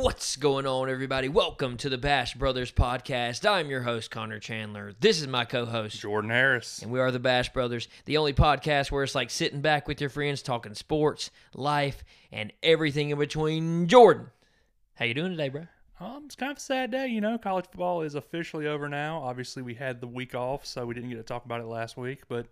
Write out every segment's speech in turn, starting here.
What's going on, everybody? Welcome to the Bash Brothers podcast. I'm your host, Connor Chandler. This is my co host, Jordan Harris. and we are the Bash Brothers, the only podcast where it's like sitting back with your friends talking sports, life, and everything in between. Jordan, how you doing today, bro? Um, it's kind of a sad day, you know. College football is officially over now. Obviously, we had the week off, so we didn't get to talk about it last week. But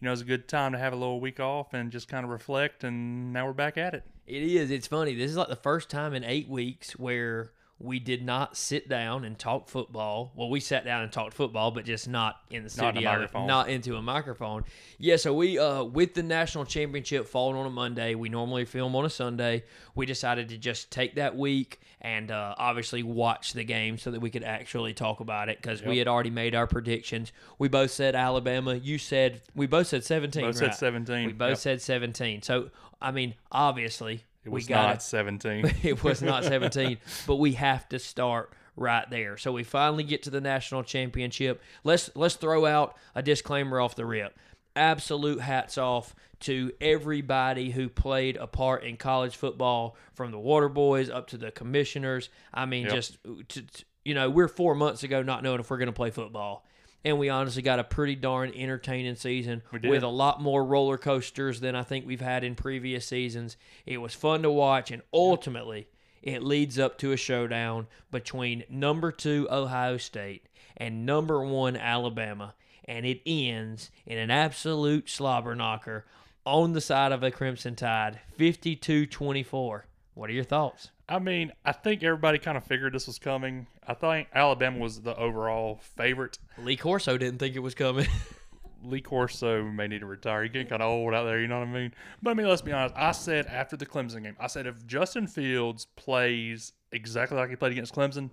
you know, it's a good time to have a little week off and just kind of reflect. And now we're back at it. It is. It's funny. This is like the first time in eight weeks where we did not sit down and talk football. Well, we sat down and talked football, but just not in the Not in studio, microphone. not into a microphone. Yeah. So we, uh, with the national championship falling on a Monday, we normally film on a Sunday. We decided to just take that week and uh, obviously watch the game so that we could actually talk about it because we had already made our predictions. We both said Alabama. You said we both said seventeen. Both right? said 17. We both Yep. said seventeen. So I mean, obviously. It we was got not 17. it was not 17, but we have to start right there. So we finally get to the national championship. Let's let's throw out a disclaimer off the rip. Absolute hats off to everybody who played a part in college football, from the Water Boys up to the commissioners. I mean, Yep. just uh, to, to- you know, we're four months ago not knowing if we're going to play football. And we honestly got a pretty darn entertaining season with a lot more roller coasters than I think we've had in previous seasons. It was fun to watch, and ultimately, it leads up to a showdown between number two Ohio State and number one Alabama, and it ends in an absolute slobber knocker on the side of a Crimson Tide, 52 24. What are your thoughts? I mean, I think everybody kind of figured this was coming. I think Alabama was the overall favorite. Lee Corso didn't think it was coming. Lee Corso may need to retire. He's getting kind of old out there, you know what I mean? But I mean, let's be honest. I said after the Clemson game, I said if Justin Fields plays exactly like he played against Clemson,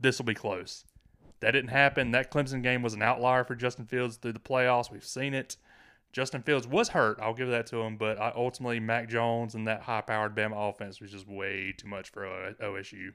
this will be close. That didn't happen. That Clemson game was an outlier for Justin Fields through the playoffs. We've seen it. Justin Fields was hurt. I'll give that to him. But I, ultimately, Mac Jones and that high-powered Bama offense was just way too much for uh, OSU.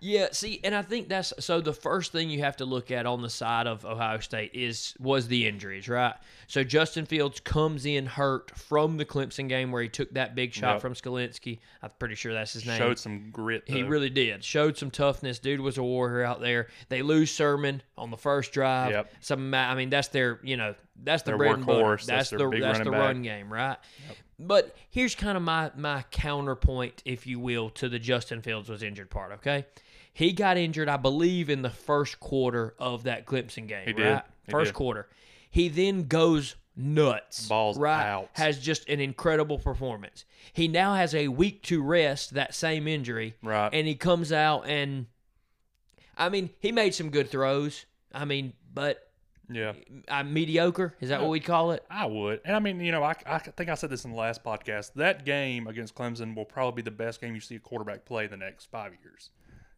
Yeah, see, and I think that's so. The first thing you have to look at on the side of Ohio State is was the injuries, right? So Justin Fields comes in hurt from the Clemson game where he took that big shot Yep. from Skolinski. I'm pretty sure that's his name. Showed some grit. He really did. Showed some toughness. Dude was a warrior out there. They lose Sermon on the first drive. Yep. Some, I mean, that's their, you know, that's the bread and butter. That's, That's the big that's the back. run game, right? But here's kind of my my counterpoint, if you will, to the Justin Fields was injured part. Okay, he got injured, I believe, in the first quarter of that Clemson game. He did. right? He First did. quarter. He then goes nuts. Balls right? out. Has just an incredible performance. He now has a week to rest that same injury Right. and he comes out and I mean, he made some good throws. I mean, but yeah. uh, mediocre is that what we'd call it? I would. And I mean, you know, I, I think I said this in the last podcast. That game against Clemson will probably be the best game you see a quarterback play the next five years.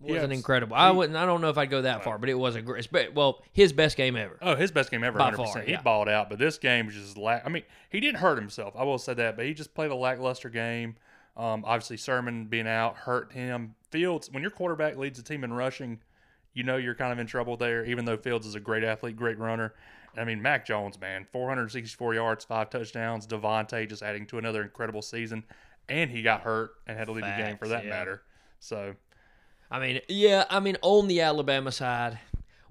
It wasn't incredible. I wouldn't. I don't know if I'd go that far, but it was a great. Well, his best game ever. Oh, his best game ever, By 100%. far, He balled out, but this game was just lack. I mean, he didn't hurt himself. I will say that, but he just played a lackluster game. Um, obviously, Sermon being out hurt him. Fields, when your quarterback leads the team in rushing, you know you're kind of in trouble there, even though Fields is a great athlete, great runner. I mean, Mac Jones, man, 464 yards, five touchdowns. DeVonta just adding to another incredible season. And he got hurt and had to leave the game for that yeah. matter. So, I mean, yeah. I mean, on the Alabama side,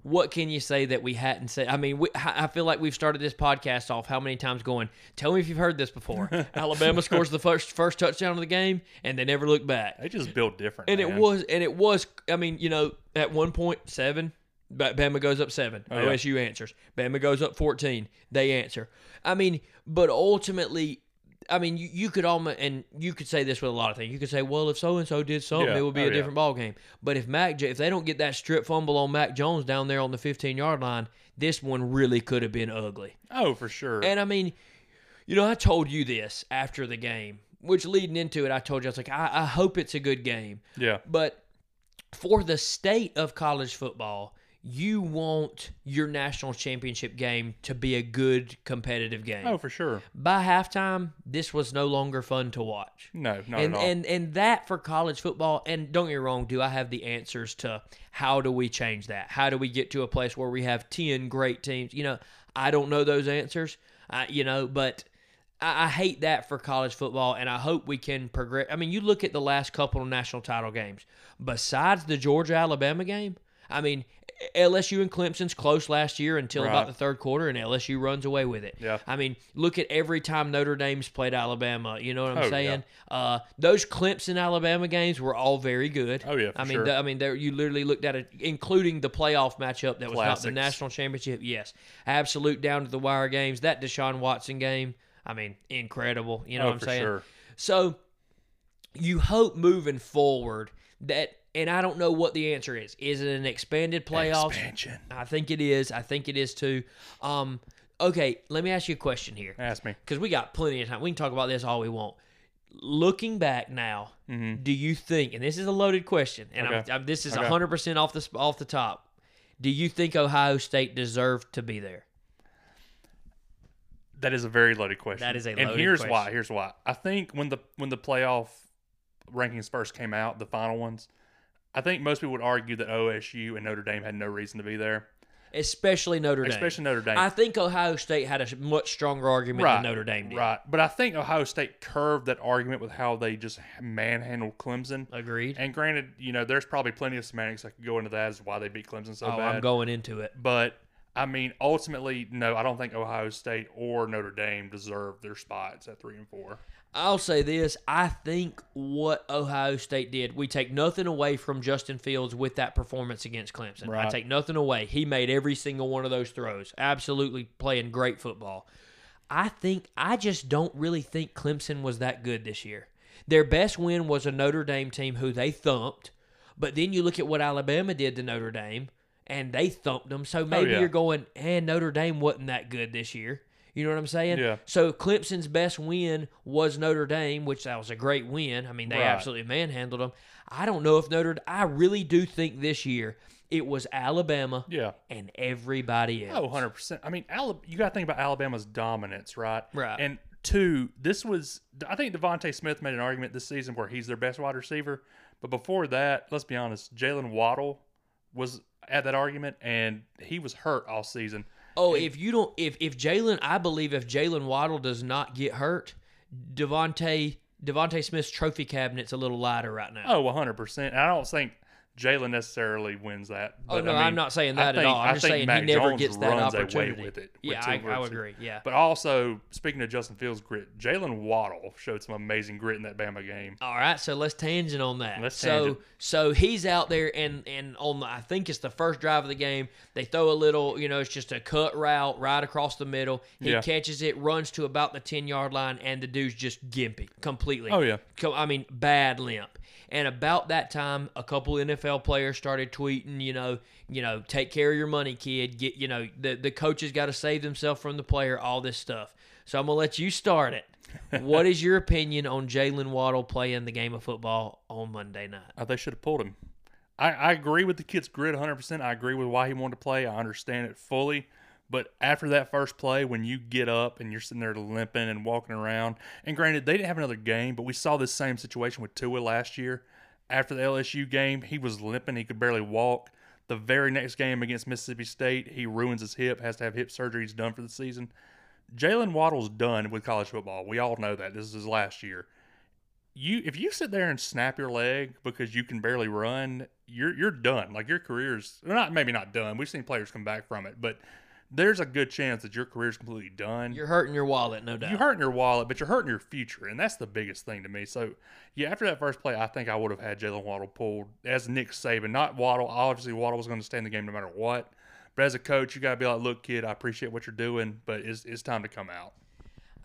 what can you say that we hadn't said? I mean, we, I feel like we've started this podcast off how many times going. Tell me if you've heard this before. Alabama scores the first first touchdown of the game, and they never look back. they just built different. And it was, and it was. I mean, you know, at one point seven, Bama goes up seven. Oh, yeah. OSU answers. Bama goes up fourteen. They answer. I mean, but ultimately, I mean, you, you could almost, and you could say this with a lot of things. You could say, well, if so and so did something, Yeah. it would be Oh, a yeah. different ball game. But if Mac, if they don't get that strip fumble on Mac Jones down there on the fifteen yard line, this one really could have been ugly. Oh, for sure. And I mean, you know, I told you this after the game, which leading into it, I told you I was like, I, I hope it's a good game. yeah. But for the state of college football, you want your national championship game to be a good competitive game. Oh, for sure. By halftime, this was no longer fun to watch. No, not and at all. and and that for college football, and don't get me wrong, do I have the answers to how do we change that? How do we get to a place where we have ten great teams? You know, I don't know those answers. I, you know, but I, I hate that for college football, and I hope we can progress. I mean, you look at the last couple of national title games. Besides the Georgia Alabama game, I mean, LSU and Clemson's close last year until Right. about the third quarter, and LSU runs away with it. Yeah. I mean, look at every time Notre Dame's played Alabama. You know what I'm Oh, yeah. saying? Uh, those Clemson Alabama games were all very good. Oh, yeah, for I mean, sure. the- I mean, there you literally looked at it, including the playoff matchup that was not the national championship. Yes, absolute down to the wire games. That Deshaun Watson game. I mean, incredible. You know oh, what I'm for saying? sure. So you hope moving forward that, and I don't know what the answer is. Is it an expanded playoffs? Expansion. I think it is. I think it is too. Um, okay, let me ask you a question here Ask me. because we got plenty of time. We can talk about this all we want. Looking back now, do you think? And this is a loaded question, and I'm, Mm-hmm. I'm, this is Okay. 100 percent off the off the top. Do you think Ohio State deserved to be there? That is a very loaded question. That is a and here's why. Here's why. I think when the when the playoff rankings first came out, the final ones, I think most people would argue that OSU and Notre Dame had no reason to be there, Especially Notre Dame. especially Notre Dame. I think Ohio State had a much stronger argument right, than Notre Dame did. Right, but I think Ohio State curved that argument with how they just manhandled Clemson. Agreed. And granted, you know, there's probably plenty of semantics that could go into that as why they beat Clemson so oh, bad. I'm going into it. But I mean, ultimately, no, I don't think Ohio State or Notre Dame deserve their spots at three and four. I'll say this. I think what Ohio State did, we take nothing away from Justin Fields with that performance against Clemson. I take nothing away. He made every single one of those throws. Absolutely playing great football. I think, I just don't really think Clemson was that good this year. Their best win was a Notre Dame team who they thumped. But then you look at what Alabama did to Notre Dame, and they thumped them. So oh, maybe yeah. you're going, and Notre Dame wasn't that good this year. You know what I'm saying? Yeah. So Clemson's best win was Notre Dame, which that was a great win. I mean, they Right. absolutely manhandled them. I don't know if Notre. I really do think this year it was Alabama Yeah. and everybody else. Oh, 100%. I mean, Alab- you got to think about Alabama's dominance, right? Right. And two, this was, I think DeVonta Smith made an argument this season where he's their best wide receiver. But before that, let's be honest, Jaylen Waddle was at that argument and he was hurt all season. Oh, if you don't, if if Jaylen, I believe if Jaylen Waddle does not get hurt, DeVonta DeVonta Smith's trophy cabinet's a little lighter right now. Oh, 100%. I don't think Jaylen necessarily wins that. Oh, no, I mean, I'm not saying I that at think- all. I'm I just saying Mac he never Jones gets that runs opportunity. Away with it. with yeah, I, I would agree. Yeah. But also, speaking of Justin Fields' grit, Jaylen Waddle showed some amazing grit in that Bama game. All right, so let's tangent on that. Let's so tangent. so he's out there and and on the, I think it's the first drive of the game. They throw a little, you know, it's just a cut route right across the middle. He Yeah. catches it, runs to about the ten yard line, and the dude's just gimpy completely. Oh, yeah. I mean, bad limp. And about that time, a couple NFL players started tweeting, you know, you know, take care of your money, kid. Get, you know, the the coaches got to save themselves from the player. All this stuff. So I'm gonna let you start it. what is your opinion on Jaylen Waddle playing the game of football on Monday night? Uh, they should have pulled him. I, I agree with the kid's grit 100%. I agree with why he wanted to play. I understand it fully. But after that first play, when you get up and you're sitting there limping and walking around, and granted, they didn't have another game, but we saw this same situation with Tua last year. After the LSU game, he was limping. He could barely walk. The very next game against Mississippi State, he ruins his hip, has to have hip surgery. He's done for the season. Jaylen Waddle's done with college football. We all know that. This is his last year you if you sit there and snap your leg because you can barely run, you're you're done. Like your career's not maybe not done. We've seen players come back from it, but there's a good chance that your career's completely done. You're hurting your wallet, no doubt. You're hurting your wallet, but you're hurting your future, and that's the biggest thing to me. So, yeah, after that first play, I think I would have had Jaylen Waddle pulled as Nick Saban, not Waddle. Obviously, Waddle was going to stay in the game no matter what. But as a coach, you got to be like, look, kid, I appreciate what you're doing, but it's, it's time to come out.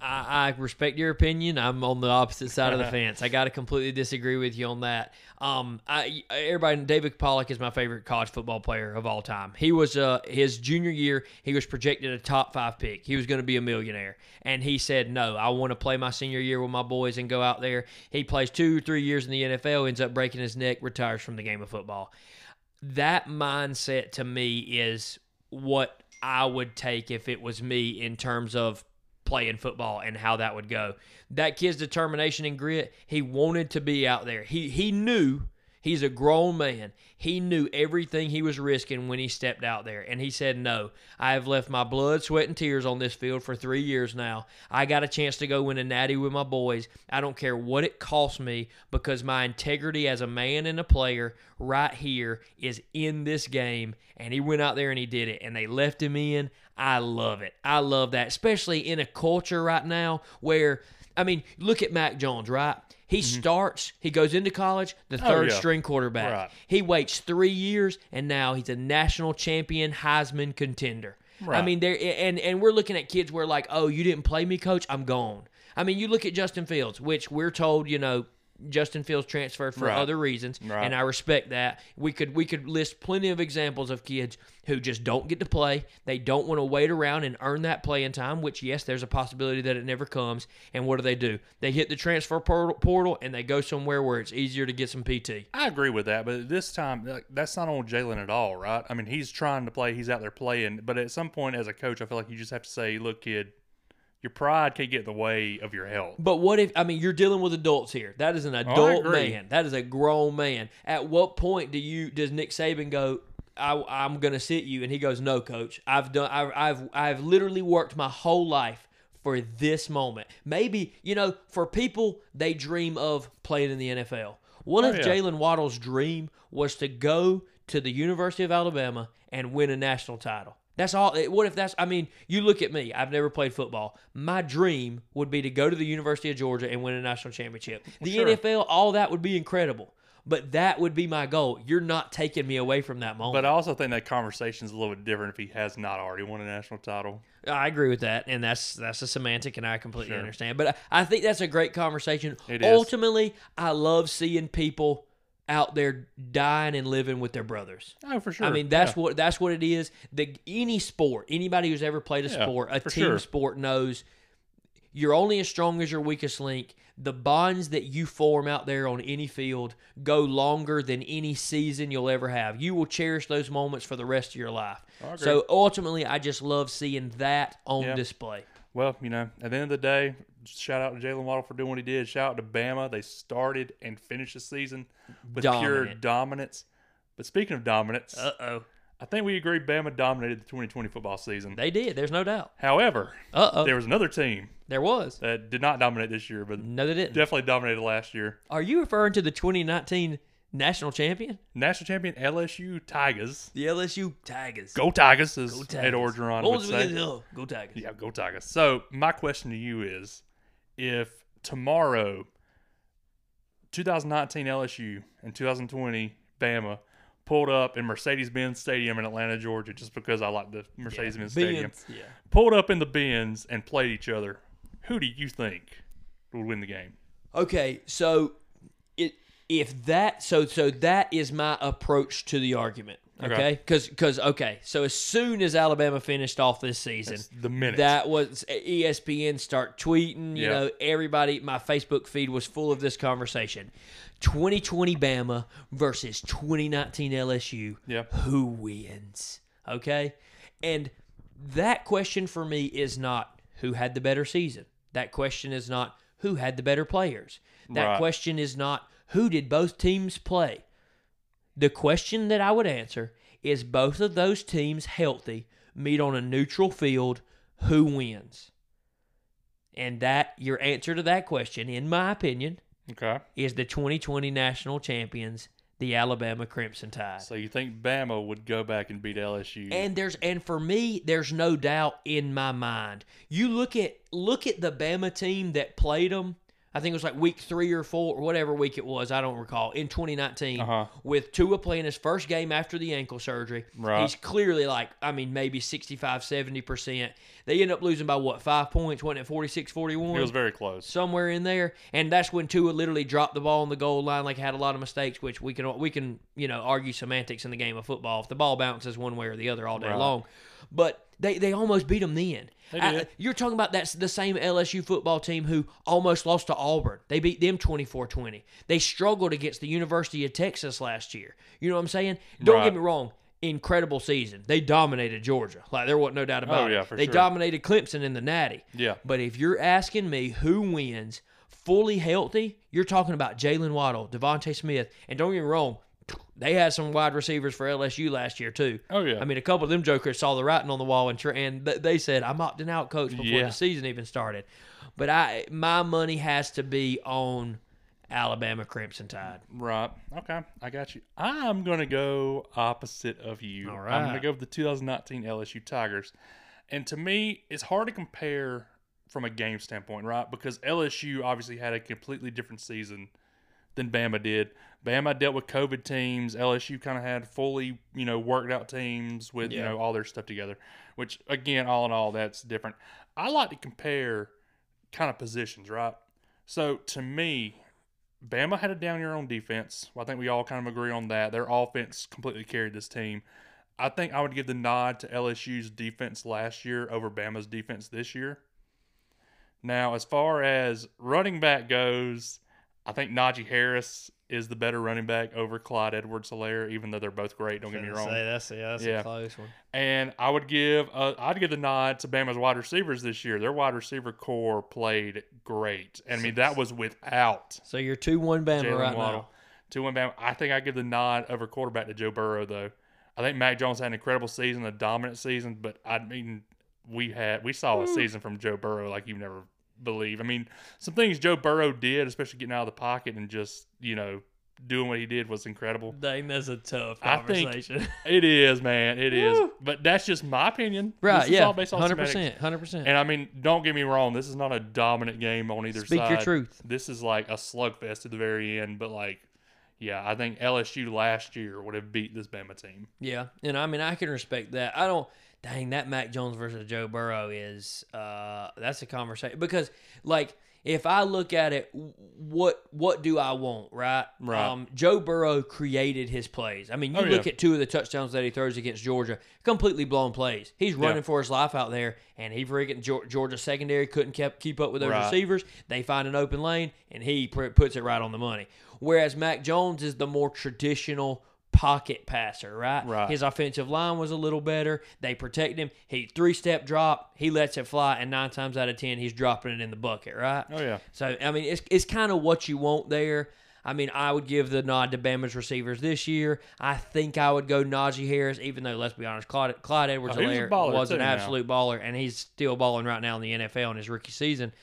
I, I respect your opinion. I'm on the opposite side of the fence. I got to completely disagree with you on that. Um, I everybody, David Pollack is my favorite college football player of all time. He was uh his junior year. He was projected a top five pick. He was going to be a millionaire, and he said, "No, I want to play my senior year with my boys and go out there." He plays two, three years in the NFL, ends up breaking his neck, retires from the game of football. That mindset to me is what I would take if it was me in terms of playing football and how that would go. That kid's determination and grit, he wanted to be out there. He he knew He's a grown man. He knew everything he was risking when he stepped out there. And he said, No, I have left my blood, sweat, and tears on this field for three years now. I got a chance to go win a natty with my boys. I don't care what it costs me because my integrity as a man and a player right here is in this game. And he went out there and he did it. And they left him in. I love it. I love that, especially in a culture right now where, I mean, look at Mac Jones, right? He starts, he goes into college, the third Mm-hmm. Oh, yeah. string quarterback. Right. He waits three years, and now he's a national champion Heisman contender. I mean, there and and we're looking at kids where like, oh, you didn't play me, coach, I'm gone. I mean, you look at Justin Fields, which we're told, you know, Justin Fields transferred for Right. other reasons, Right. and I respect that. We could we could list plenty of examples of kids who just don't get to play. They don't want to wait around and earn that playing time. Which yes, there's a possibility that it never comes. And what do they do? They hit the transfer portal, portal and they go somewhere where it's easier to get some PT. I agree with that, but this time that's not on Jaylen at all, right? I mean, he's trying to play, he's out there playing, but at some point, as a coach, I feel like you just have to say, "Look, kid, your pride can't get in the way of your health." But what if I mean you're dealing with adults here? That is an adult man. That is a grown man. At what point do you does Nick Saban go? I, I'm going to sit you, and he goes, "No, coach. I've done. I've, I've I've literally worked my whole life for this moment. Maybe you know, for people they dream of playing in the NFL. What Oh, if yeah. Jaylen Waddle's dream was to go to the University of Alabama and win a national title? That's all. Eh, what if that's? I mean, you look at me. I've never played football. My dream would be to go to the University of Georgia and win a national championship. The Sure. NFL, all that would be incredible. But that would be my goal. You're not taking me away from that moment. But I also think that conversation is a little bit different if he has not already won a national title. I agree with that, and that's that's a semantic, and I completely Sure. understand. But I, I think that's a great conversation. It is. Ultimately, I love seeing people out there dying and living with their brothers. Oh, for sure. I mean, that's Yeah. what that's what it is. The any sport, anybody who's ever played a Yeah, sport, a team sure. sport knows you're only as strong as your weakest link. The bonds that you form out there on any field go longer than any season you'll ever have. You will cherish those moments for the rest of your life. So ultimately, I just love seeing that on Yeah. display. Well, you know, at the end of the day, shout out to Jaylen Waddle for doing what he did. Shout out to Bama. They started and finished the season with pure dominance. But speaking of dominance, Uh oh, I think we agree Bama dominated the 2020 football season. they did. There's no doubt. However, Uh oh, there was another team there was. that did not dominate this year, but No, they didn't. definitely dominated last year. Are you referring to the 2019 national champion, National champion LSU Tigers. the LSU Tigers? Go Tigers, as Go Ed Orgeron What would say. do? Go Tigers. Yeah, go Tigers. So my question to you is, if tomorrow, 2019 LSU and 2020 Bama pulled up in Mercedes-Benz Stadium in Atlanta, Georgia, just because I like the Mercedes-Benz Stadium, Benz, Yeah. pulled up in the Benz and played each other, who do you think would win the game? Okay, so it if that so so that is my approach to the argument. Okay. Okay, because because okay, so as soon as Alabama finished off this season, That's the minute. that was ESPN start tweeting. You Yeah. know, everybody. My Facebook feed was full of this conversation. 2020 Bama versus 2019 LSU. Yeah. Who wins? Okay, and that question for me is not who had the better season. That question is not who had the better players. That Right. question is not who did both teams play. The question that I would answer is both of those teams healthy, meet on a neutral field, who wins? And that your answer to that question, in my opinion, Okay. is the 2020 national champions, the Alabama Crimson Tide. So you think Bama would go back and beat LSU? And there's and for me, there's no doubt in my mind. You look at look at the Bama team that played them. I think it was like week three or four or whatever week it was. I don't recall. In 2019, Uh-huh. with Tua playing his first game after the ankle surgery, Right. he's clearly like I mean maybe 65, 70 percent. They end up losing by what five points? Wasn't it 46, 41? it was very close. somewhere in there, and that's when Tua literally dropped the ball on the goal line, like had a lot of mistakes, which we can we can you know argue semantics in the game of football if the ball bounces one way or the other all day Right. long, but they they almost beat them then. I- you're talking about that's the same LSU football team who almost lost to Auburn. They beat them 24-20. They struggled against the University of Texas last year. You know what I'm saying? Don't Right. get me wrong. Incredible season. They dominated Georgia. Like there wasn't no doubt about Oh, yeah, it. they sure. dominated Clemson in the Natty. Yeah. But if you're asking me who wins fully healthy, you're talking about Jaylen Waddle, DeVonta Smith, and don't get me wrong, they had some wide receivers for LSU last year too. Oh yeah. I mean, a couple of them jokers saw the writing on the wall and and they said, "I'm opting out, coach," before Yeah. the season even started. But I, my money has to be on Alabama Crimson Tide. Right. Okay. I got you. I'm going to go opposite of you. All I'm going to go with the 2019 LSU Tigers. And to me, it's hard to compare from a game standpoint, right? Because LSU obviously had a completely different season than Bama did. Bama dealt with COVID teams. LSU kind of had fully, you know, worked out teams with, you know, all their stuff together, which, again, all in all, that's different. I like to compare kind of positions, right? So to me, Bama had a down year on defense. Well, I think we all kind of agree on that. Their offense completely carried this team. I think I would give the nod to LSU's defense last year over Bama's defense this year. Now, as far as running back goes, I think Najee Harris is the better running back over Clyde Edwards Helaire, even though they're both great. Don't get me wrong. that's yeah, that's Yeah. a close one. And I would give uh, I'd give the nod to Bama's wide receivers this year. Their wide receiver core played great. And I mean that was without So you're two one Bama Jaylen right Waddle. now. Two one Bama. I think I give the nod over quarterback to Joe Burrow though. I think Mac Jones had an incredible season, a dominant season, but I mean we had we saw a season from Joe Burrow like you've never believe. I mean, some things Joe Burrow did, especially getting out of the pocket and just, you know, doing what he did was incredible. Dang, that's a tough I think- conversation. It is, man. It is. But that's just my opinion. right? This is yeah, all based on hundred semantics. percent, hundred percent. And I mean, don't get me wrong. This is not a dominant game on either Speak side. your truth. This is like a slugfest at the very end. But like, yeah, I think LSU last year would have beat this Bama team. Yeah, and I mean I can respect that. I don't. Dang, that Mac Jones versus Joe Burrow is uh that's a conversation because like if I look at it, what what do I want, right? Right. Um, Joe Burrow created his plays. I mean, you Oh, look yeah. at two of the touchdowns that he throws against Georgia, completely blown plays. He's running Yeah. for his life out there, and he freaking Georgia secondary couldn't kept keep up with those Right. receivers. They find an open lane, and he pr- puts it right on the money. Whereas Mac Jones is the more traditional pocket passer, right? Right. His offensive line was a little better. They protect him. He three step drop. He lets it fly, and nine times out of ten, he's dropping it in the bucket, right? Oh yeah, So I mean, it's it's kind of what you want there. I mean, I would give the nod to Bama's receivers this year. I think I would go Najee Harris, even though let's be honest, Clyde, Clyde Edwards Oh, he was a Helaire baller, was an too, now. absolute baller, and he's still balling right now in the NFL in his rookie season.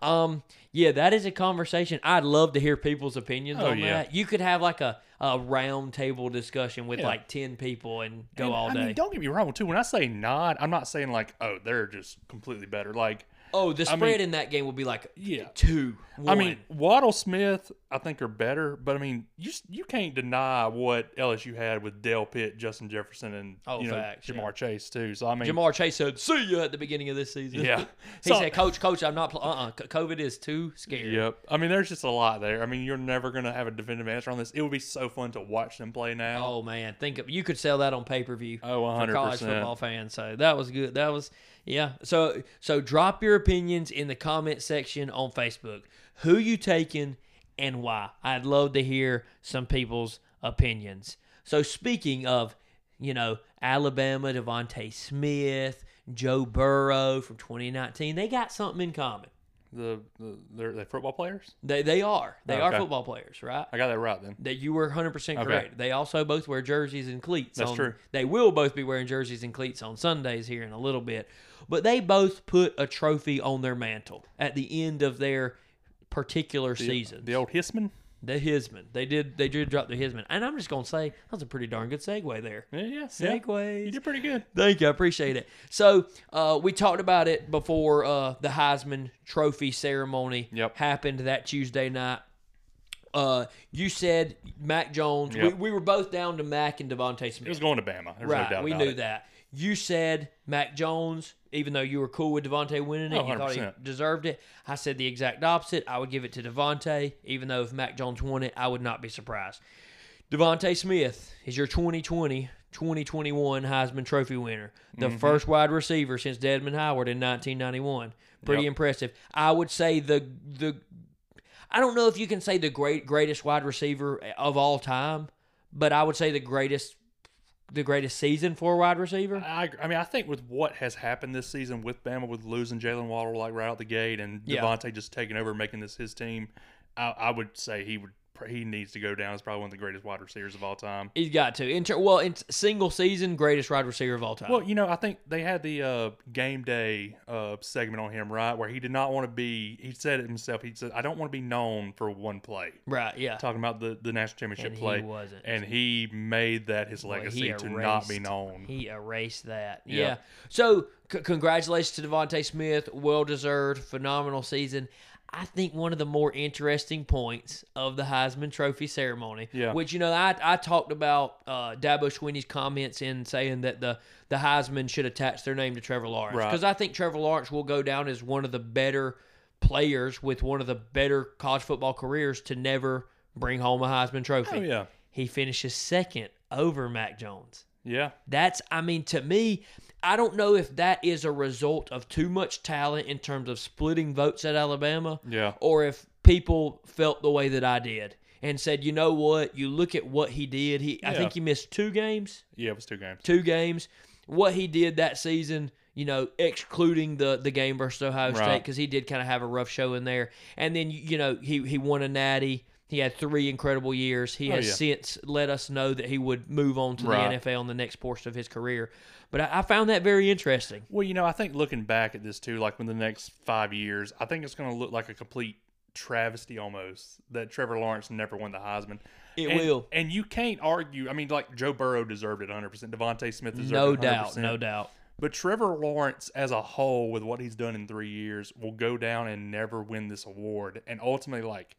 Um, yeah, that is a conversation. I'd love to hear people's opinions Oh, on yeah. that. You could have like a, a round table discussion with Yeah. like ten people and go And, all I day. mean, don't get me wrong too. When I say not, I'm not saying like, oh, they're just completely better. Like, oh, the spread mean- in that game will be like Yeah. two. I mean, one. Waddle Smith, I think are better, but I mean, you you can't deny what LSU had with Dell Pitt, Justin Jefferson, and Oh, you know facts, Ja'Marr yeah. Chase too. So I mean, Ja'Marr Chase said, "See you" at the beginning of this season. Yeah. he So- said, "Coach, coach, I'm not. Pl- uh-uh. COVID is too scary." Yep. I mean, there's just a lot there. I mean, you're never gonna have a definitive answer on this. It would be so fun to watch them play now. Oh man, think of you could sell that on pay per view Oh, for 100 college percent. football fans. So that was good. That was yeah. So so drop your opinions in the comment section on Facebook. Who you taking and why? I'd love to hear some people's opinions. So speaking of, you know, Alabama, DeVonta Smith, Joe Burrow from 2019, they got something in common. The, the they're, they're football players. They they are. They are Okay. football players, right? I got that right then. That you were 100% Okay. correct. They also both wear jerseys and cleats. That's on- true. They will both be wearing jerseys and cleats on Sundays here in a little bit. But they both put a trophy on their mantle at the end of their particular The, season. The old Heisman. The Heisman. They did they did drop the Heisman. And I'm just going to say that was a pretty darn good segue there. Yeah, yeah. yeah. You did pretty good. Thank you. I appreciate it. So uh, we talked about it before uh, the Heisman Trophy ceremony Yep. happened that Tuesday night. Uh, you said Mac Jones. We, Yep. we were both down to Mac and DeVonta Smith. It was going to Bama. There's no Right. doubt we knew it. that. You said Mac Jones, even though you were cool with DeVonta winning it, Oh, you thought he deserved it. I said the exact opposite. I would give it to DeVonta, even though if Mac Jones won it, I would not be surprised. DeVonta Smith is your 2020 2021 Heisman Trophy winner, the Mm-hmm. first wide receiver since Desmond Howard in 1991. Pretty Yep. impressive. I would say the the I don't know if you can say the great greatest wide receiver of all time, but I would say the greatest the greatest season for a wide receiver. I, I mean, I think with what has happened this season with Bama, with losing Jaylen Waddle like right out the gate, and Yeah. DeVonta just taking over, making this his team, I, I would say he would he needs to go down as probably one of the greatest wide receivers of all time. He's got to. In ter- well, in single season, greatest wide receiver of all time. Well, you know, I think they had the uh, game day uh, segment on him, right, where he did not want to be. He said it himself. He said, "I don't want to be known for one play." right? Yeah. Talking about the the national championship And he play, wasn't. and he made that his legacy he to not be known. He erased that. Yeah. Yeah. So c- congratulations to DeVonta Smith. Well deserved, phenomenal season. I think one of the more interesting points of the Heisman Trophy ceremony, Yeah. which you know I, I talked about uh, Dabo Swinney's comments in saying that the the Heisman should attach their name to Trevor Lawrence Right. because I think Trevor Lawrence will go down as one of the better players with one of the better college football careers to never bring home a Heisman Trophy. Oh yeah, He finishes second over Mac Jones. yeah. That's, I mean, to me, I don't know if that is a result of too much talent in terms of splitting votes at Alabama, Yeah. or if people felt the way that I did and said, you know what, you look at what he did. He, I think he missed two games, Yeah, it was two games. two games. What he did that season, you know, excluding the the game versus Ohio State, because he did kind of have a rough show in there. And then, you know, he he won a natty. He had three incredible years. He Oh, has yeah. since let us know that he would move on to Right. the NFL in the next portion of his career. But I, I found that very interesting. Well, you know, I think looking back at this too, like in the next five years, I think it's going to look like a complete travesty almost that Trevor Lawrence never won the Heisman. It and, will. and you can't argue. I mean, like Joe Burrow deserved it 100. percent DeVonta Smith deserved No it 100%. doubt, no doubt. But Trevor Lawrence, as a whole, with what he's done in three years, will go down and never win this award. And ultimately, like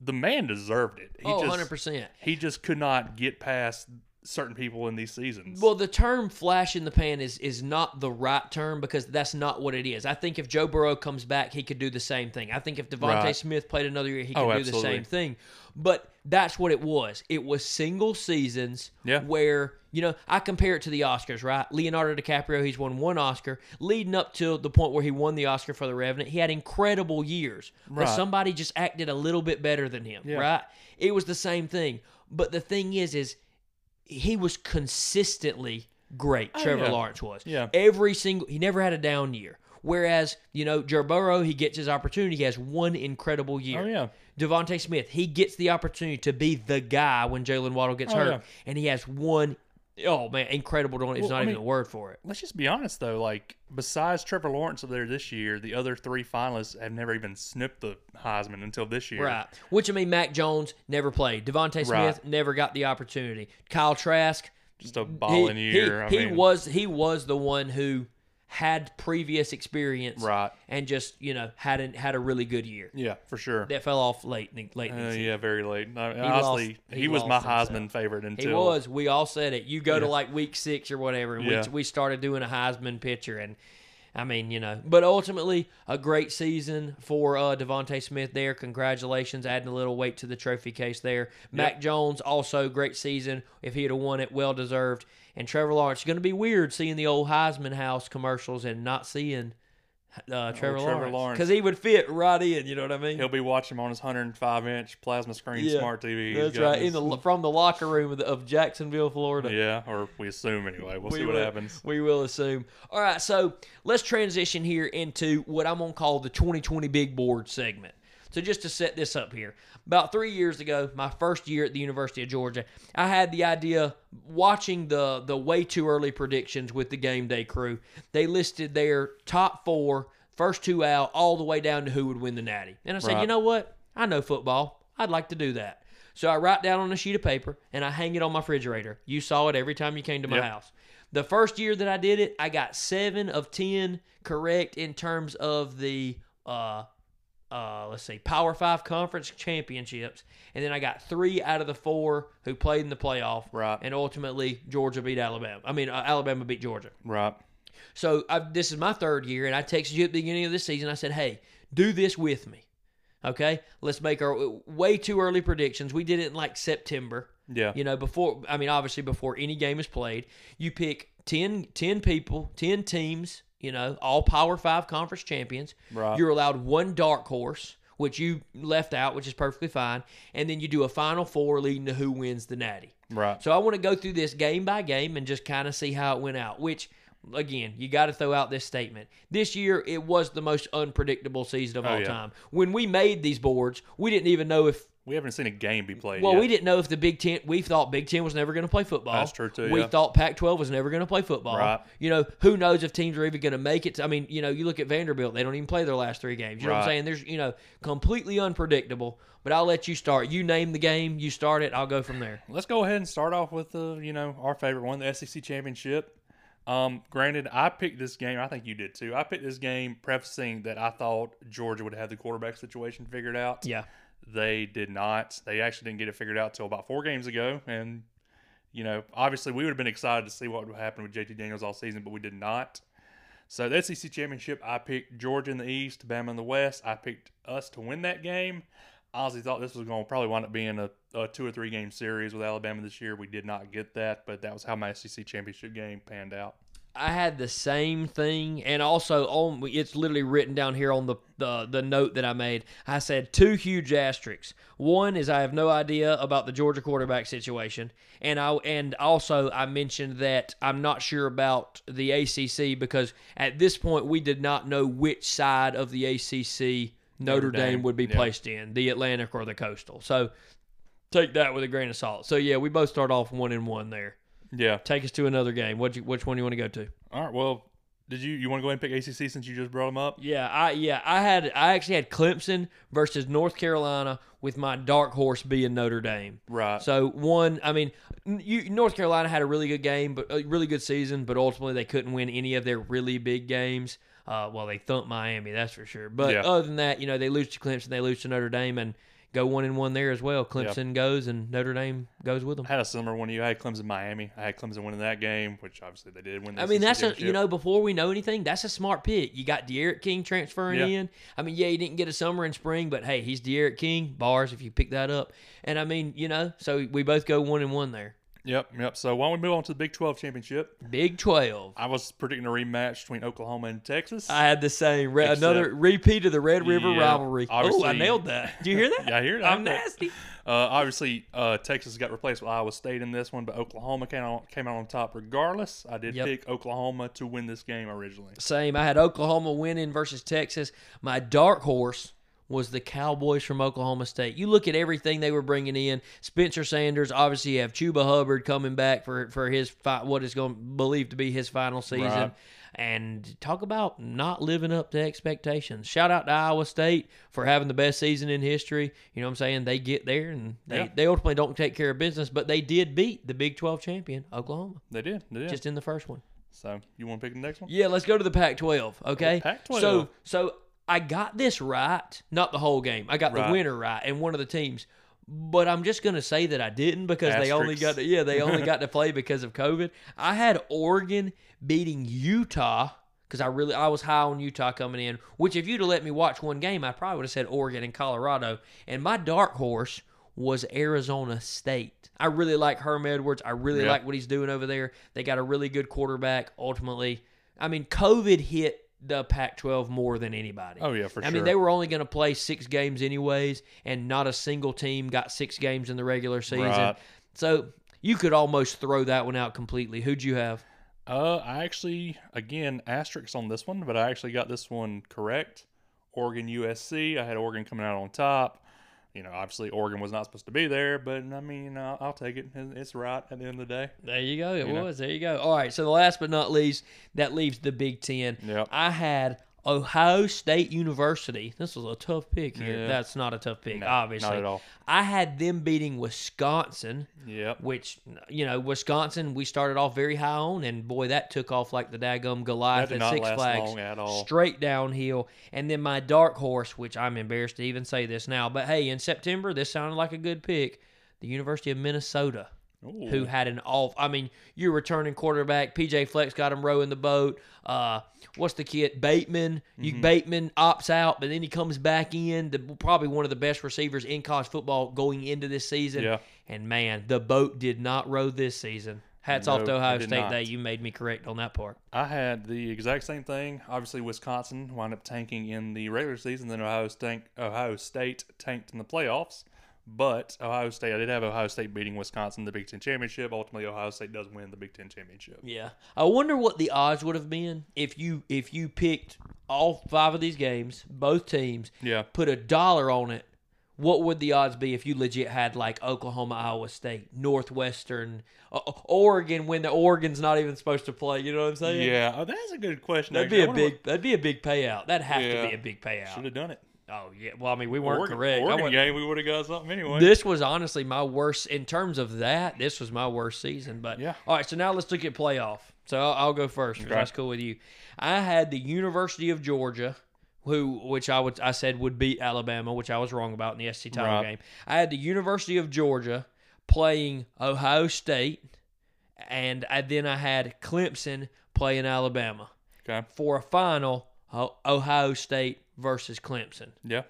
the man deserved it. He oh, just, 100%. He just could not get past certain people in these seasons. Well, the term "flash in the pan" is is not the right term because that's not what it is. I think if Joe Burrow comes back, he could do the same thing. I think if DeVonta Right. Smith played another year, he oh, could Oh, do the same thing. But that's what it was. It was single seasons Yeah. where you know I compare it to the Oscars, right? Leonardo DiCaprio, he's won one Oscar, leading up to the point where he won the Oscar for The Revenant. He had incredible years, but somebody just acted a little bit better than him, Yeah. right? It was the same thing. But the thing is, is he was consistently great. Oh, Trevor Oh, yeah. Lawrence was. Yeah. Every single he never had a down year. Whereas, you know, Joe Burrow, he gets his opportunity. He has one incredible year. oh yeah, DeVonta Smith, he gets the opportunity to be the guy when Jaylen Waddle gets Oh, hurt. yeah. And he has one oh man, incredible don't it's Well, not I even a word for it. let's just be honest though. Like besides Trevor Lawrence up there this year, the other three finalists have never even snipped the Heisman until this year. Right. Which I mean Mac Jones never played. DeVonta Smith Right. never got the opportunity. Kyle Trask, Just a balling he- year. he I mean, was he was the one who had previous experience right. and just you know hadn't had a really good year. Yeah, for sure. That fell off late in- late. in the Uh, season. yeah, very late. He honestly, lost- he, he was my lost Heisman himself. favorite He until was. We all said it. You go to like week six or whatever, and Yeah. we, we started doing a Heisman picture, and I mean, you know, but ultimately a great season for uh, DeVonta Smith. There, congratulations, adding a little weight to the trophy case there. Mac Jones also great season. If he'd have won it, well deserved. And Trevor Lawrence. It's going to be weird seeing the old Heisman House commercials and not seeing. Uh, Trevor, Trevor Lawrence Lawrence. because he would fit right in. You know what I mean? he'll be watching him on his 105 inch plasma screen Yeah, smart TV. That's right. In the from the locker room of, the, of Jacksonville, Florida. yeah, or we assume anyway. We'll see what happens. We will assume. All right, so let's transition here into what I'm going to call the 2020 Big Board segment. So just to set this up here, about three years ago, my first year at the University of Georgia, I had the idea watching the the way too early predictions with the game day crew. They listed their top four, first two out, all the way down to who would win the Natty. And I said, Right. you know what? I know football. I'd like to do that. So I write down on a sheet of paper and I hang it on my refrigerator. You saw it every time you came to my Yep. house. The first year that I did it, I got seven of ten correct in terms of the uh uh let's see, Power Five conference championships. And then I got three out of the four who played in the playoff. Right. And ultimately Georgia beat Alabama. I mean uh, Alabama beat Georgia. Right. So I, this is my third year, and I texted you at the beginning of this season. I said, "Hey, do this with me, okay? Let's make our way too early predictions. We did it in like September, Yeah. you know, before. I mean, obviously before any game is played. You pick 10, 10 people, ten teams, you know, all Power Five conference champions. Right. You're allowed one dark horse, which you left out, which is perfectly fine, and then you do a Final Four leading to who wins the Natty. Right. So I want to go through this game by game and just kind of see how it went out. Which, again, you got to throw out this statement. This year, it was the most unpredictable season of Oh, all yeah. time. When we made these boards, we didn't even know if. We haven't seen a game be played Well, yet. we didn't know if the Big Ten. We thought Big Ten was never going to play football. That's true, too, We yeah. thought Pac-12 was never going to play football. Right. You know, who knows if teams are even going to make it? I mean, you know, you look at Vanderbilt; they don't even play their last three games. You know what I'm saying? There's, you know, completely unpredictable. But I'll let you start. You name the game. You start it. I'll go from there. Let's go ahead and start off with the you know our favorite one, the SEC championship. Um, granted, I picked this game. I think you did too. I picked this game, prefacing that I thought Georgia would have the quarterback situation figured out. Yeah. They did not. They actually didn't get it figured out till about four games ago. And, you know, obviously we would have been excited to see what would happen with JT Daniels all season, but we did not. So the SEC championship, I picked Georgia in the East, Bama in the West. I picked us to win that game. I thought this was going to probably wind up being a, a two or three game series with Alabama this year. We did not get that, but that was how my SEC championship game panned out. I had the same thing, and also on it's literally written down here on the, the the note that I made. I said two huge asterisks. One is I have no idea about the Georgia quarterback situation, and I and also I mentioned that I'm not sure about the ACC because at this point we did not know which side of the ACC Notre, Notre Dame, Dame, would be yeah. placed in, the Atlantic or the Coastal. So take that with a grain of salt. So yeah, we both start off one and one there. Yeah. Take us to another game. What which one do you want to go to? All right. Well, did you you want to go ahead and pick ACC since you just brought them up? Yeah, I yeah, I had I actually had Clemson versus North Carolina with my dark horse being Notre Dame. Right. So one, I mean, you, North Carolina had a really good game, but a really good season, but ultimately they couldn't win any of their really big games. Uh, well, they thumped Miami, that's for sure. But Yeah. other than that, you know, they lose to Clemson, they lose to Notre Dame, and go one and one there as well. Clemson goes, and Notre Dame goes with them. I had a similar one. to You I had Clemson, Miami. I had Clemson winning that game, which obviously they did win. I mean, that's a you know before we know anything, that's a smart pick. You got D'Eriq King transferring Yeah. in. I mean, yeah, he didn't get a summer and spring, but hey, he's D'Eriq King bars if you pick that up. And I mean, you know, so we both go one and one there. Yep, yep. So why don't we move on to the Big Twelve championship? Big Twelve. I was predicting a rematch between Oklahoma and Texas. I had the same re- Except- another repeat of the Red River Yeah, rivalry. Oh, I nailed that. Did you hear that? Yeah, I hear it. I I'm nasty. Uh, obviously, uh, Texas got replaced with Iowa State in this one, but Oklahoma came out came out on top regardless. I did Yep. pick Oklahoma to win this game originally. Same. I had Oklahoma winning versus Texas. My dark horse was the Cowboys from Oklahoma State. You look at everything they were bringing in. Spencer Sanders. Obviously, you have Chuba Hubbard coming back for for his fi- what is going believed to be his final season. Right. And talk about not living up to expectations. Shout out to Iowa State for having the best season in history. You know what I'm saying? They get there and they, Yeah. they ultimately don't take care of business, but they did beat the Big 12 champion, Oklahoma, They did. They did. just in the first one. so you want to pick the next one? Yeah, let's go to the Pac-12. Okay. Pac-12. So so I got this right, not the whole game. I got the winner right and one of the teams. But I'm just gonna say that I didn't because they only got to, yeah they only got to play because of COVID. I had Oregon beating Utah because I really I was high on Utah coming in. Which if you'd have let me watch one game, I probably would have said Oregon and Colorado. And my dark horse was Arizona State. I really like Herm Edwards. I really Yeah. like what he's doing over there. They got a really good quarterback. Ultimately, I mean, COVID hit the Pac-12 more than anybody. Oh yeah, for I sure. I mean, they were only going to play six games anyways, and not a single team got six games in the regular season. Right. So you could almost throw that one out completely. Who'd you have? Uh, I actually, again, asterisks on this one, but I actually got this one correct. Oregon, USC. I had Oregon coming out on top. You know, obviously Oregon was not supposed to be there, but I mean, I'll, I'll take it. It- It's right at the end of the day. There you go. It You know. was. There you go. All right. So the last but not least, that leaves the Big Ten. Yep. I had Ohio State University. This was a tough pick here. Yeah. That's not a tough pick, No, obviously. not at all. I had them beating Wisconsin, Yep. which you know, Wisconsin we started off very high on, and boy, that took off like the daggum Goliath at Six Flags, at all. straight downhill. And then my dark horse, which I'm embarrassed to even say this now, but hey, in September this sounded like a good pick. The University of Minnesota Ooh. who had an off. I mean, you're returning quarterback. PJ Fleck got him rowing the boat. Uh, what's the kid? Bateman. You Mm-hmm. Bateman opts out, but then he comes back in. The, probably one of the best receivers in college football going into this season. Yeah. And man, the boat did not row this season. Hats off to Ohio State not. that you made me correct on that part. I had the exact same thing. Obviously, Wisconsin wound up tanking in the regular season. Then Ohio State, Ohio State tanked in the playoffs. But Ohio State, I did have Ohio State beating Wisconsin in the Big Ten championship. Ultimately, Ohio State does win the Big Ten championship. Yeah, I wonder what the odds would have been if you if you picked all five of these games, both teams, Yeah, put a dollar on it. What would the odds be if you legit had like Oklahoma, Iowa State, Northwestern, uh, Oregon when the Oregon's not even supposed to play? You know what I'm saying? yeah. Oh, that's a good question. That'd be a big. That'd be a big payout. That'd have to be a big payout. Should have done it. Oh yeah. Well, I mean, we weren't Oregon, correct. Oregon game, we would have got something anyway. This was honestly my worst in terms of that. This was my worst season. But Yeah. all right, so now let's look at playoff. So I'll, I'll go first. Okay. That's cool with you. I had the University of Georgia, who which I would I said would beat Alabama, which I was wrong about in the SC title Right. game. I had the University of Georgia playing Ohio State, and I, then I had Clemson playing Alabama okay. for a final. Ohio State versus Clemson, Yeah,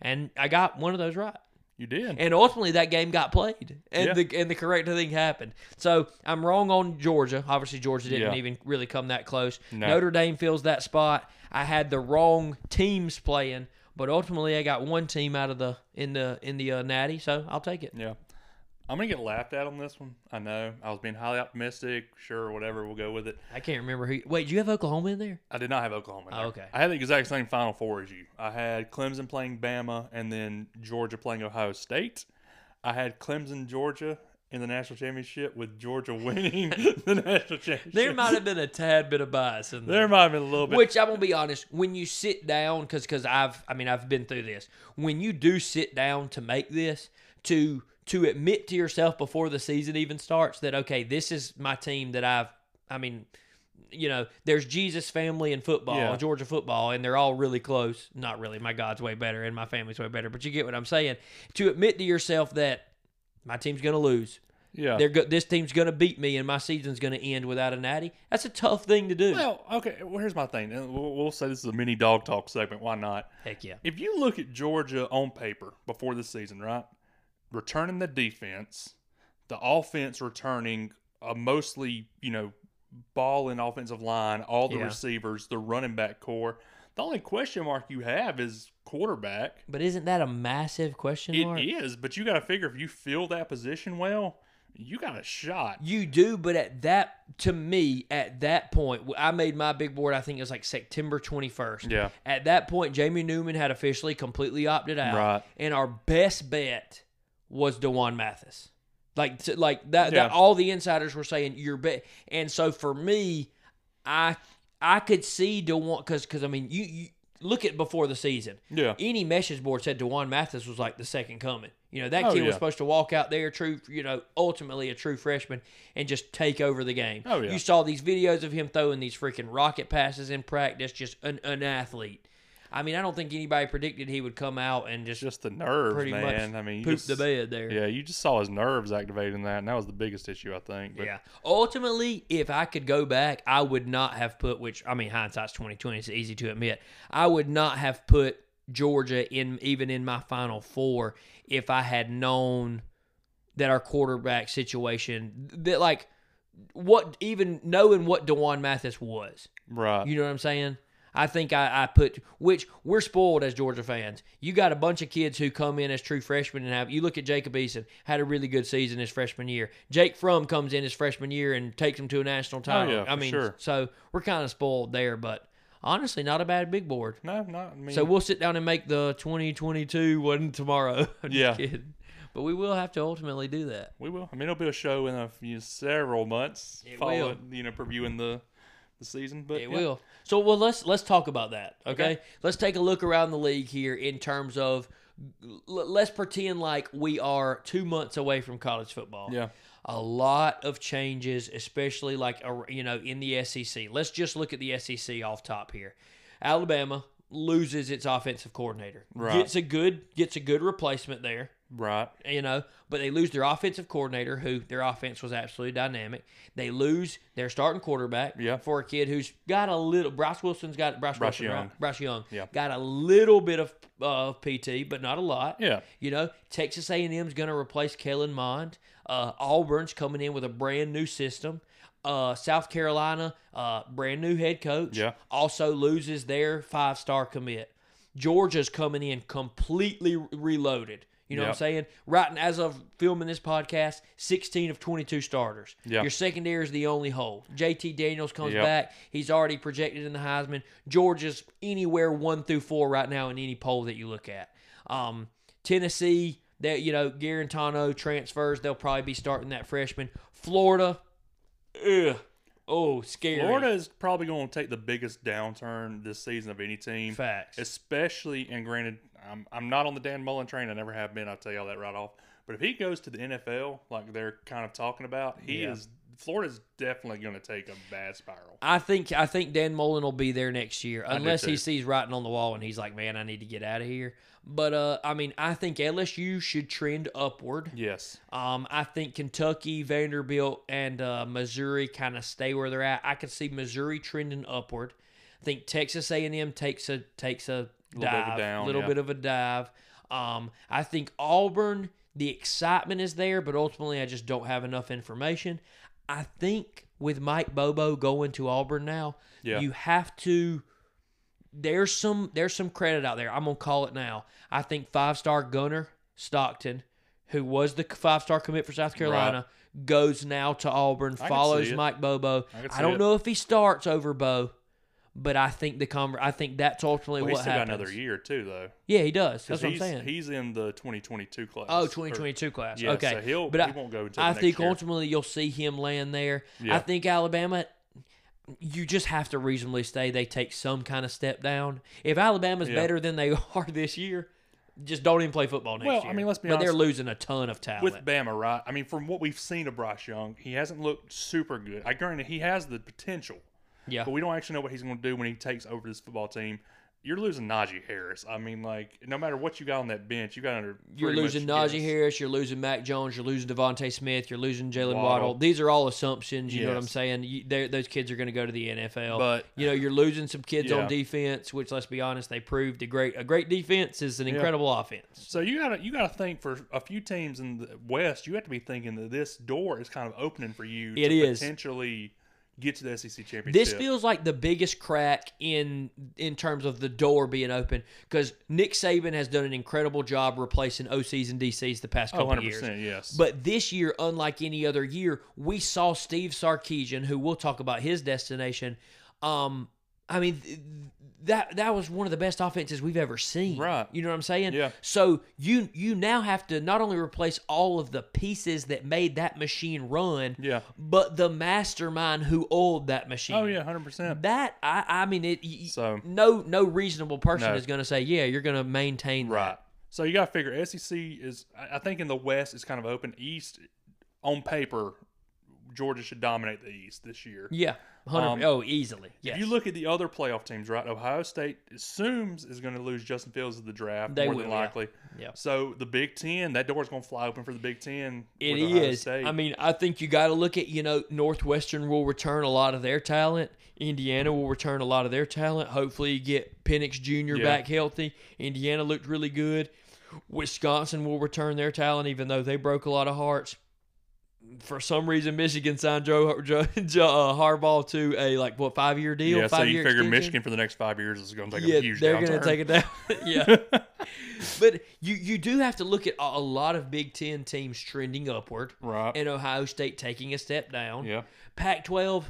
and I got one of those right you did. and ultimately that game got played and Yeah. the and the correct thing happened so i'm wrong on georgia obviously georgia didn't Yeah. even really come that close No. notre dame fills that spot i had the wrong teams playing but ultimately i got one team out of the in the in the uh, natty so i'll take it Yeah. I'm gonna get laughed at on this one. I know. I was being highly optimistic. Sure, whatever. We'll go with it. i can't remember who wait do you have oklahoma in there I did not have Oklahoma. In there. Oh, okay. I had the exact same Final Four as you. I had Clemson playing Bama, and then Georgia playing Ohio State. I had Clemson, Georgia in the national championship, with Georgia winning the national championship. there might have been a tad bit of bias in there there might have been a little bit. Which I'm gonna be honest, when you sit down, because because I've I mean I've been through this. When you do sit down to make this, to to admit to yourself before the season even starts that okay, this is my team that I've I mean, you know, there's Jesus family in football, Yeah. Georgia football, and they're all really close. Not really, my God's way better and my family's way better, but you get what I'm saying. To admit to yourself that my team's gonna lose. yeah. They're go- this team's gonna beat me, and my season's gonna end without a natty. That's a tough thing to do. Well, okay. Well, here's my thing. We'll, we'll say this is a mini dog talk segment. Why not? Heck yeah. If you look at Georgia on paper before the season, right? Returning the defense, the offense returning a mostly, you know, ball and offensive line, all the Yeah. receivers, the running back core. The only question mark you have is quarterback. But isn't that a massive question It mark? is, but you got to figure if you fill that position well, you got a shot. You do, but at that, to me, at that point, I made my big board. I think it was like September twenty first. Yeah. At that point, Jamie Newman had officially completely opted out, Right. and our best bet was D'Wan Mathis. Like, t- like that, Yeah. that. All the insiders were saying you're bet, and so for me, I I could see D'Wan because because I mean you, you look at before the season. Yeah. any message board said D'Wan Mathis was like the second coming. You know, that Oh, kid was supposed to walk out there, true, you know, ultimately a true freshman, and just take over the game. Oh, yeah. You saw these videos of him throwing these freaking rocket passes in practice, just an, an athlete. I mean, I don't think anybody predicted he would come out and just, Just the nerves, pretty man. much I mean, you poop the bed there. Yeah, you just saw his nerves activating that, and that was the biggest issue, I think. But Yeah. Ultimately, if I could go back, I would not have put which I mean hindsight's twenty twenty, it's easy to admit. I would not have put Georgia in even in my final four if I had known that our quarterback situation that like what even knowing what D'Wan Mathis was. right. You know what I'm saying? I think I, I put which we're spoiled as Georgia fans. You got a bunch of kids who come in as true freshmen and have you look at Jacob Eason, had a really good season his freshman year. Jake Fromm comes in his freshman year and takes him to a national oh, title. yeah, I mean sure. so we're kind of spoiled there, but honestly not a bad big board. no, not I mean, So we'll sit down and make the 2022 one tomorrow. Yeah. kidding. But we will have to ultimately do that. we will. I mean, it'll be a show in a few several months. It following, You know, previewing the the season, but It yeah. will. So well, let's let's talk about that. Okay? Okay. let's take a look around the league here in terms of. Let's pretend like we are two months away from college football. Yeah. A lot of changes, especially like you know in the SEC. Let's just look at the SEC off top here. Alabama loses its offensive coordinator. Right. Gets a good gets a good replacement there Right. you know, but they lose their offensive coordinator, who their offense was absolutely dynamic. They lose their starting quarterback Yeah. for a kid who's got a little. Bryce Wilson's got Bryce, Bryce Wilson, Young. right? Bryce Young, Yeah. got a little bit of uh, PT, but not a lot. Yeah. You know, Texas A&M's going to replace Kellen Mond. Uh, Auburn's coming in with a brand new system. Uh, South Carolina, uh, brand new head coach. Yeah. Also loses their five star commit. Georgia's coming in completely reloaded. You know what I'm saying? Right and as of filming this podcast, 16 of 22 starters. Yeah. Your secondary is the only hole. JT Daniels comes Yep. back. He's already projected in the Heisman. Georgia's anywhere one through four right now in any poll that you look at. Um, Tennessee, that you know, Guarantano transfers. They'll probably be starting that freshman. Florida, ugh, oh, scary. Florida is probably going to take the biggest downturn this season of any team. facts. Especially, and granted, I'm, I'm not on the Dan Mullen train. I never have been. I'll tell you all that right off. But if he goes to the NFL, like they're kind of talking about, he Yeah. is Florida's definitely going to take a bad spiral. I think I think Dan Mullen will be there next year, unless he sees writing on the wall and he's like, "Man, I need to get out of here." But uh, I mean, I think LSU should trend upward. Yes. Um, I think Kentucky, Vanderbilt, and uh, Missouri kind of stay where they're at. I could see Missouri trending upward. I think Texas A&M takes a takes a Little bit of a dive, down, little yeah. bit of a dive. Um, I think Auburn, the excitement is there, but ultimately, I just don't have enough information. I think with Mike Bobo going to Auburn now, Yeah. you have to there's some there's some credit out there. I'm gonna call it now. I think five star gunner Stockton, who was the five star commit for South Carolina, goes now to Auburn, can follows. Mike Bobo. I I, don't it. know if he starts over Bo, but I think the conver- I think that's ultimately Well, what still happens. got another year too, though. Yeah, he does. That's what I'm saying. He's in the 2022 class. Oh, Or- 2022 class. Yeah, okay. so he'll- but he I, won't go until I next think year. ultimately you'll see him land there. I think Alabama, you just have to reasonably say they take some kind of step down. If Alabama's Yeah. better than they are this year, just don't even play football next Well, I mean, let's be but they're losing a ton of talent. with Bama, right? I mean, from what we've seen of Bryce Young, he hasn't looked super good. I grant he has the potential, yeah. but we don't actually know what he's going to do when he takes over this football team. You're losing Najee Harris. I mean, like, no matter what you got on that bench, you got under. You're losing Najee guess. Harris. You're losing Mac Jones. You're losing DeVonta Smith. You're losing Jaylen Waddle. Waddle. These are all assumptions. You know what I'm saying? You, those kids are going to go to the NFL. But- you know, you're losing some kids Yeah. on defense, which let's be honest, they proved a great a great defense is an incredible offense. So you gotta you gotta think for a few teams in the West, you have to be thinking that this door is kind of opening for you It to is. potentially get to the SEC championship. This feels like the biggest crack in in terms of the door being open because Nick Saban has done an incredible job replacing OCs and DCs the past oh, couple 100 years. yes. But this year, unlike any other year, we saw Steve Sarkisian, who we'll talk about his destination. Um, I mean, th- that that was one of the best offenses we've ever seen. Right. You know what I'm saying? Yeah. So you you now have to not only replace all of the pieces that made that machine run, Yeah. but the mastermind who oiled that machine. oh yeah, hundred percent. That I I mean it. So- no no reasonable person No. is going to say yeah you're going to maintain that. Right. So you got to figure SEC is. I I think in the West it's kind of open. East, on paper, Georgia should dominate the East this year. Yeah. 100, Um, oh, easily. Yes. If you look at the other playoff teams, right? Ohio State assumes is going to lose Justin Fields at the draft They more will, than likely. Yeah. So the Big Ten, that door is going to fly open for the Big Ten. It Ohio. State. I mean, I think you got to look at, you know, Northwestern will return a lot of their talent. Indiana will return a lot of their talent. Hopefully, you get Penix Jr. Yeah. back healthy. Indiana looked really good. Wisconsin will return their talent, even though they broke a lot of hearts. For some reason, Michigan signed Joe, Joe, Joe uh, Harbaugh to a like what five year deal. yeah. So you figure extension? Michigan for the next five years is going to take yeah, a huge they're gonna take it down. yeah, but you you do have to look at a, a lot of Big Ten teams trending upward, Right. and Ohio State taking a step down. yeah. Pac-12,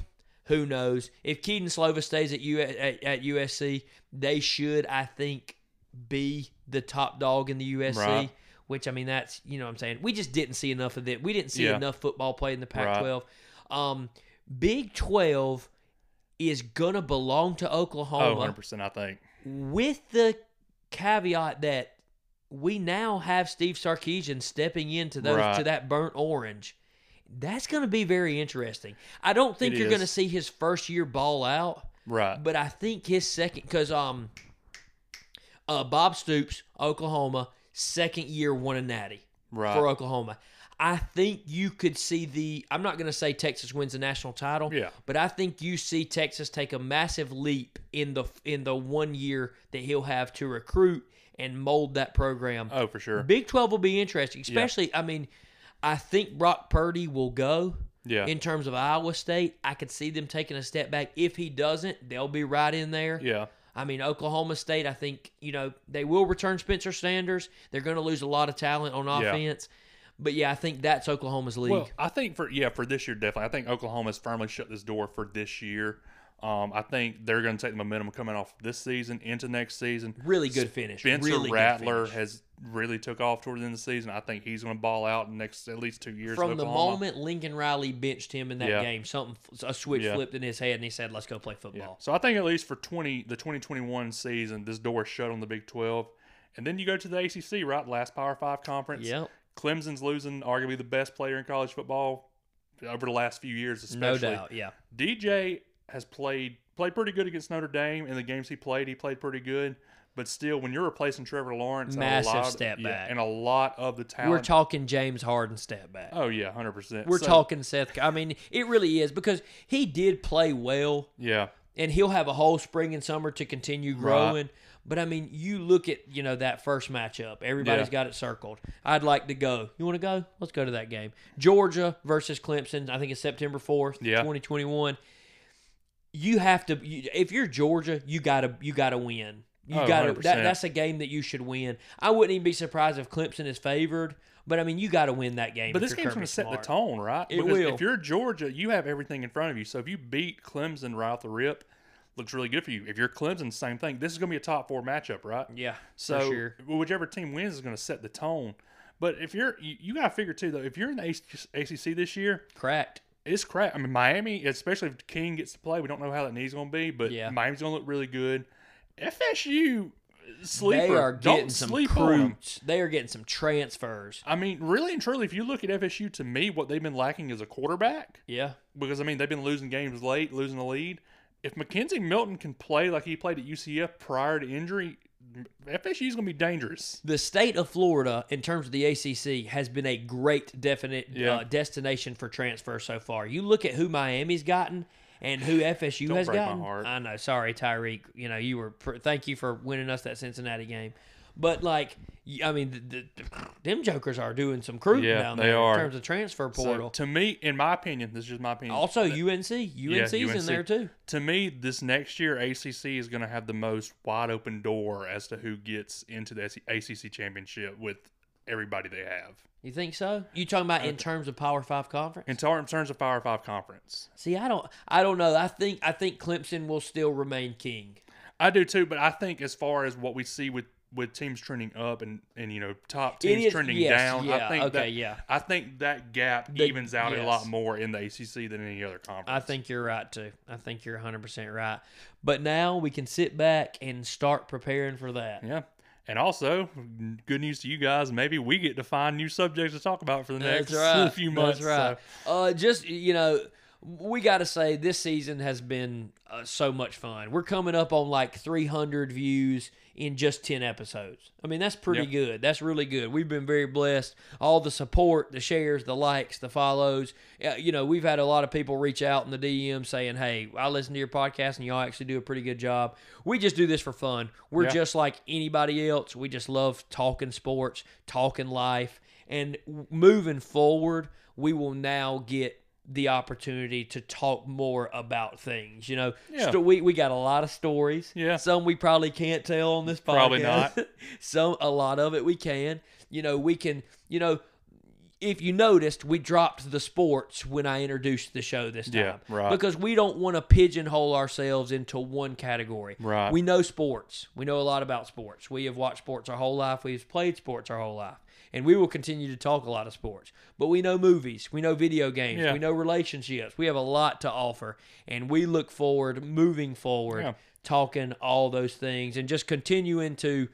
who knows? If Kedon Slovis stays at, U- at, at USC, they should, I think, be the top dog in the USC. Right. Which I mean, that's you know what I'm saying. We just didn't see enough of it. We didn't see Yeah. enough football played in the Pac-12. Um, Big 12 is gonna belong to Oh, Oklahoma 100 percent. I think. with the caveat that we now have Steve Sarkisian stepping into those Right. to that burnt orange. That's going to be very interesting. I don't think It you're going to see his first year ball out, Right. but I think his second because um, uh, Bob Stoops, Oklahoma, second year won a natty Right. for Oklahoma. I think you could see the. I'm not going to say Texas wins the national title, Yeah. but I think you see Texas take a massive leap in the in the one year that he'll have to recruit and mold that program. oh, for sure. Big 12 will be interesting, especially. I mean, I think Brock Purdy will go. Yeah. In terms of Iowa State, I could see them taking a step back. If he doesn't, they'll be right in there. yeah. I mean, Oklahoma State, I think, you know, they will return Spencer Sanders. They're going to lose a lot of talent on Yeah. offense. But yeah, I think that's Oklahoma's league. Well, I think for yeah for this year definitely. I think Oklahoma's firmly shut this door for this year. Um, I think they're going to take the momentum coming off this season into next season. really good finish. Spencer really Rattler finish. has really took off toward the end of the season. I think he's going to ball out in the next at least two years. From the moment Lincoln Riley benched him in that Yeah. game, something a switch Yeah. flipped in his head, and he said, "Let's go play Yeah. football." So I think at least for twenty the twenty twenty one season, this door is shut on the Big Twelve, and then you go to the ACC, right? Last Power Five conference. Yep, Clemson's losing arguably the best player in college football over the last few years, especially. no doubt. Yeah, DJ has played played pretty good against Notre Dame in the games he played. He played pretty good, but still, when you're replacing Trevor Lawrence, and a Massive lot, step yeah, back. and a lot of the talent. we're talking James Harden step back. oh yeah, hundred percent. We're talking Seth. I mean, it really is because he did play well, Yeah, and he'll have a whole spring and summer to continue Right. growing. But I mean, you look at you know that first matchup. Everybody's Yeah. got it circled. I'd like to go. You want to go? Let's go to that game. Georgia versus Clemson. I think it's September fourth, Yeah. twenty twenty one. You have to. You, if you're Georgia, you gotta you gotta win. You Oh, gotta. 100%. That, that's a game that you should win. I wouldn't even be surprised if Clemson is favored. But I mean, you got to win that game. but this game's going to set the tone, right? It because will. If you're Georgia, you have everything in front of you. So if you beat Clemson right off the rip, looks really good for you. If you're Clemson, same thing. This is going to be a top four matchup, right? Yeah, So sure. whichever team wins is going to set the tone. But if you're, you, you got to figure too though. If you're in the ACC this year, Cracked. It's crap. I mean, Miami, especially if King gets to play, we don't know how that knee's going to be, but Yeah. Miami's going to look really good. FSU uh, sleeper, They are getting don't some sleep on 'em. recruits. They are getting some transfers. I mean, really and truly, if you look at FSU, to me, what they've been lacking is a quarterback. Yeah. Because I mean, they've been losing games late, losing the lead. If McKenzie Milton can play like he played at UCF prior to injury, FSU is going to be dangerous. The state of Florida, in terms of the ACC, has been a great definite Yeah. uh, destination for transfer so far. You look at who Miami's gotten and who FSU has gotten. I know. Sorry, Tyrique. You know, you were. Pr- thank you for winning us that Cincinnati game. But like, I mean, the, the, them jokers are doing some recruiting Yeah, down they there are. in terms of transfer So, portal. to me, in my opinion, this is just my opinion. also, UNC. UNC's in UNC. there too. to me, this next year, ACC is going to have the most wide open door as to who gets into the ACC championship with everybody they have. You think so? You talking about in uh, terms of Power Five conference? In terms of Power Five conference, See, I don't, I don't know. I think, I think Clemson will still remain king. I do too. But I think as far as what we see with with teams trending up and and you know top teams is- trending yes, down, yeah, I think okay, that yeah. I think that gap The- evens out a lot more in the ACC than any other conference. I think you're right too. I think you're 100% right. But now we can sit back and start preparing for that. Yeah. And also, good news to you guys. Maybe we get to find new subjects to talk about for the next right. few months. That's right. so- Uh, just you know, we got to say this season has been uh, so much fun. We're coming up on like 300 views in just 10 episodes. I mean, that's pretty Yep. good. That's really good. We've been very blessed. All the support, the shares, the likes, the follows. Uh, you know, we've had a lot of people reach out in the DM saying, "Hey, I listen to your podcast and y'all actually do a pretty good job." We just do this for fun. We're Yeah. just like anybody else. We just love talking sports, talking life, and moving forward, we will now get the opportunity to talk more about things. You know, Yeah. Sto- we we got a lot of stories. Yeah. some we probably can't tell on this podcast. Probably not. Some a lot of it we can. You know, we can. You know. If you noticed, we dropped the sports when I introduced the show this time. Yeah, right. Because we don't want to pigeonhole ourselves into one category. Right. We know sports. We know a lot about sports. We have watched sports our whole life. We've played sports our whole life. And we will continue to talk a lot of sports. But we know movies. We know video games. Yeah. We know relationships. We have a lot to offer. And we look forward, moving forward, Yeah. talking all those things and just continuing to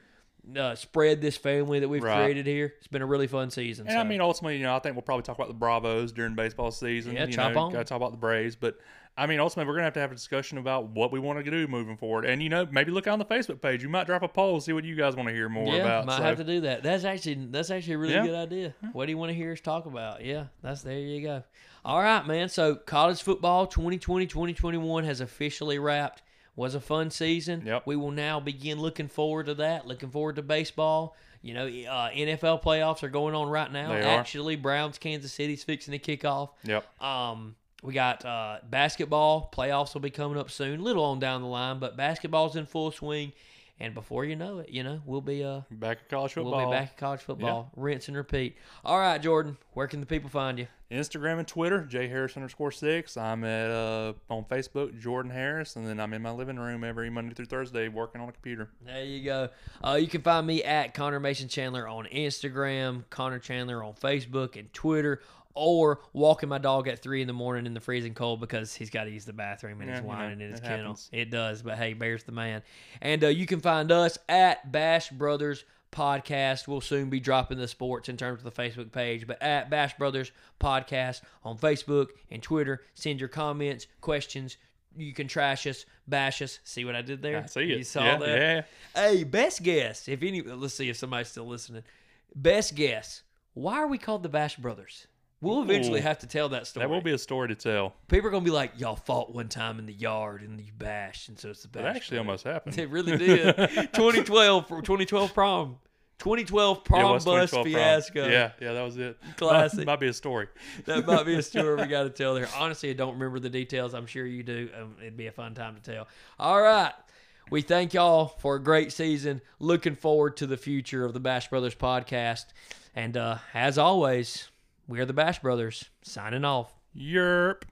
uh, spread this family that we've Right. created here. It's been a really fun season. And so. I mean, ultimately, you know, I think we'll probably talk about the Bravos during baseball season. Yeah, you chop know, on. Got to talk about the Braves, but I mean, ultimately, we're gonna have to have a discussion about what we want to do moving forward. And you know, maybe look on the Facebook page. You might drop a poll, see what you guys want to hear more yeah, about. might so- have to do that. That's actually that's actually a really Yeah. good idea. What do you want to hear us talk about? Yeah, that's there you go. All right, man. So college football 2020-2021 has officially wrapped. Was a fun season. Yep. We will now begin looking forward to that. Looking forward to baseball. You know, uh, NFL playoffs are going on right now. They are. Actually, Browns Kansas City's fixing to kick off. Yep. Um, we got uh, basketball playoffs will be coming up soon, little on down the line, but basketball's in full swing. And before you know it, you know we'll be uh Back at college football. we'll be back at college football, rinse and repeat. All right, Jordan, where can the people find you? Instagram and Twitter, J Harris underscore six. I'm at uh, on Facebook, Jordan Harris, and then I'm in my living room every Monday through Thursday working on a computer. There you go. Uh, you can find me at Connor Mason Chandler on Instagram, Connor Chandler on Facebook and Twitter, or walking my dog at three in the morning in the freezing cold because he's got to use the bathroom and Yeah, he's you know, whining in his kennel. happens. It does, but hey, Bear's the man. And uh, you can find us at Bash Brothers Podcast. We'll soon be dropping the sports in terms of the Facebook page, but at Bash Brothers Podcast on Facebook and Twitter. Send your comments, questions. You can trash us, bash us. See what I did there? I see it. You saw yeah, that? Yeah. Hey, best guess. If any, let's see if somebody's still listening. Best guess. Why are we called the Bash Brothers? We'll eventually Ooh. have to tell that story. That will be a story to tell. People are gonna be like, "Y'all fought one time in the yard and you bashed," and so it's the Bash. That actually almost happened. It really did. 2012, 2012 prom, 2012 prom bus 2012 prom. fiasco. Yeah, yeah, that was it. Classic. Might, might be a story. that might be a story we got to tell there. Honestly, I don't remember the details. I'm sure you do. Um, it'd be a fun time to tell. All right. We thank y'all for a great season. Looking forward to the future of the Bash Brothers podcast. And uh, as always, we are the Bash Brothers signing off. Yerp.